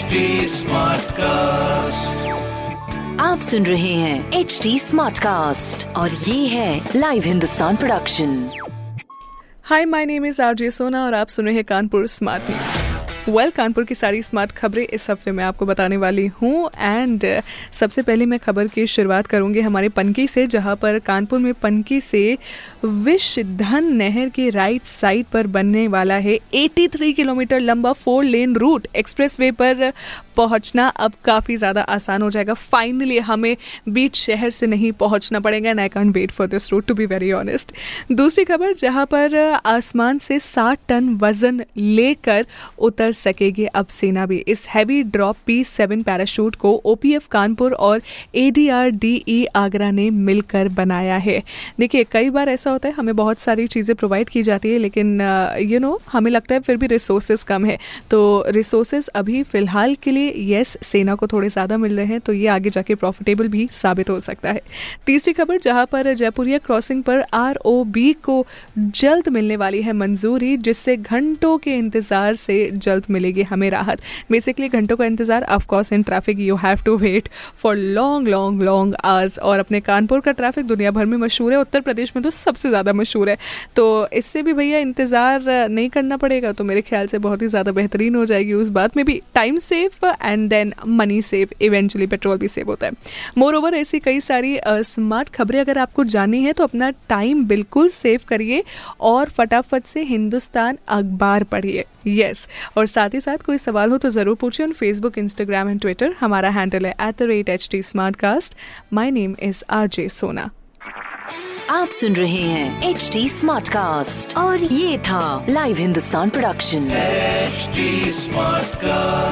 HD cast आप सुन रहे हैं एच डी स्मार्ट कास्ट और ये है live Hindustan production hi my name is RJ Sona और आप सुन रहे हैं Kanpur smart news well Kanpur की सारी स्मार्ट खबरें इस हफ़्ते में आपको बताने वाली हूँ। एंड सबसे पहले मैं खबर की शुरुआत करूँगी हमारे पनकी से, जहाँ पर कानपुर में पनकी से विश्वधन नहर के राइट साइड पर बनने वाला है। 83 किलोमीटर लंबा फोर लेन रूट एक्सप्रेसवे पर पहुँचना अब काफ़ी ज़्यादा आसान हो जाएगा। फाइनली हमें बीच शहर से नहीं पहुँचना पड़ेगा। And I can't wait for this route to be very honest दूसरी खबर, जहाँ पर, आसमान से 60 टन वज़न लेकर उतर सकेगी अब सेना भी। इस heavy drop P seven parachute को ओपीएफ कानपुर और ए आगरा ने मिलकर बनाया है। देखिए, कई बार ऐसा होता है, हमें बहुत सारी चीज़ें प्रोवाइड की जाती है, लेकिन यू नो हमें लगता है फिर भी रिसोर्सेज कम है। तो रिसोर्सेज अभी फ़िलहाल के लिए येस सेना को थोड़े ज़्यादा मिल रहे हैं तो ये आगे जाके प्रॉफिटेबल भी साबित हो सकता है। तीसरी खबर, जहाँ पर जयपुरिया क्रॉसिंग पर आरओबी को जल्द मिलने वाली है मंजूरी, जिससे घंटों के इंतज़ार से जल्द मिलेगी, हमें राहत। बेसिकली घंटों का इंतज़ार of course in traffic you have to wait for long long long hours और अपने कानपुर का ट्रैफ़िक दुनिया भर में मशहूर है, उत्तर प्रदेश में तो सबसे ज़्यादा मशहूर है। तो इससे भी भैया इंतज़ार नहीं करना पड़ेगा तो मेरे ख्याल से बहुत ही ज़्यादा बेहतरीन हो जाएगी उस बात। में भी time save and then money save eventually petrol भी सेव होता है। मोर ओवर ऐसी कई सारी स्मार्ट खबरें अगर आपको जाननी है तो अपना टाइम बिल्कुल सेव करिए और फटाफट से हिंदुस्तान अखबार पढ़िए। Yes yes. और साथ ही साथ कोई सवाल हो तो ज़रूर पूछिए on Facebook Instagram and Twitter हमारा हैंडल है at the rate H T smart cast my name is R J Sona आप सुन रहे हैं एच टी स्मार्ट कास्ट और ये था live Hindustan production smart Smartcast.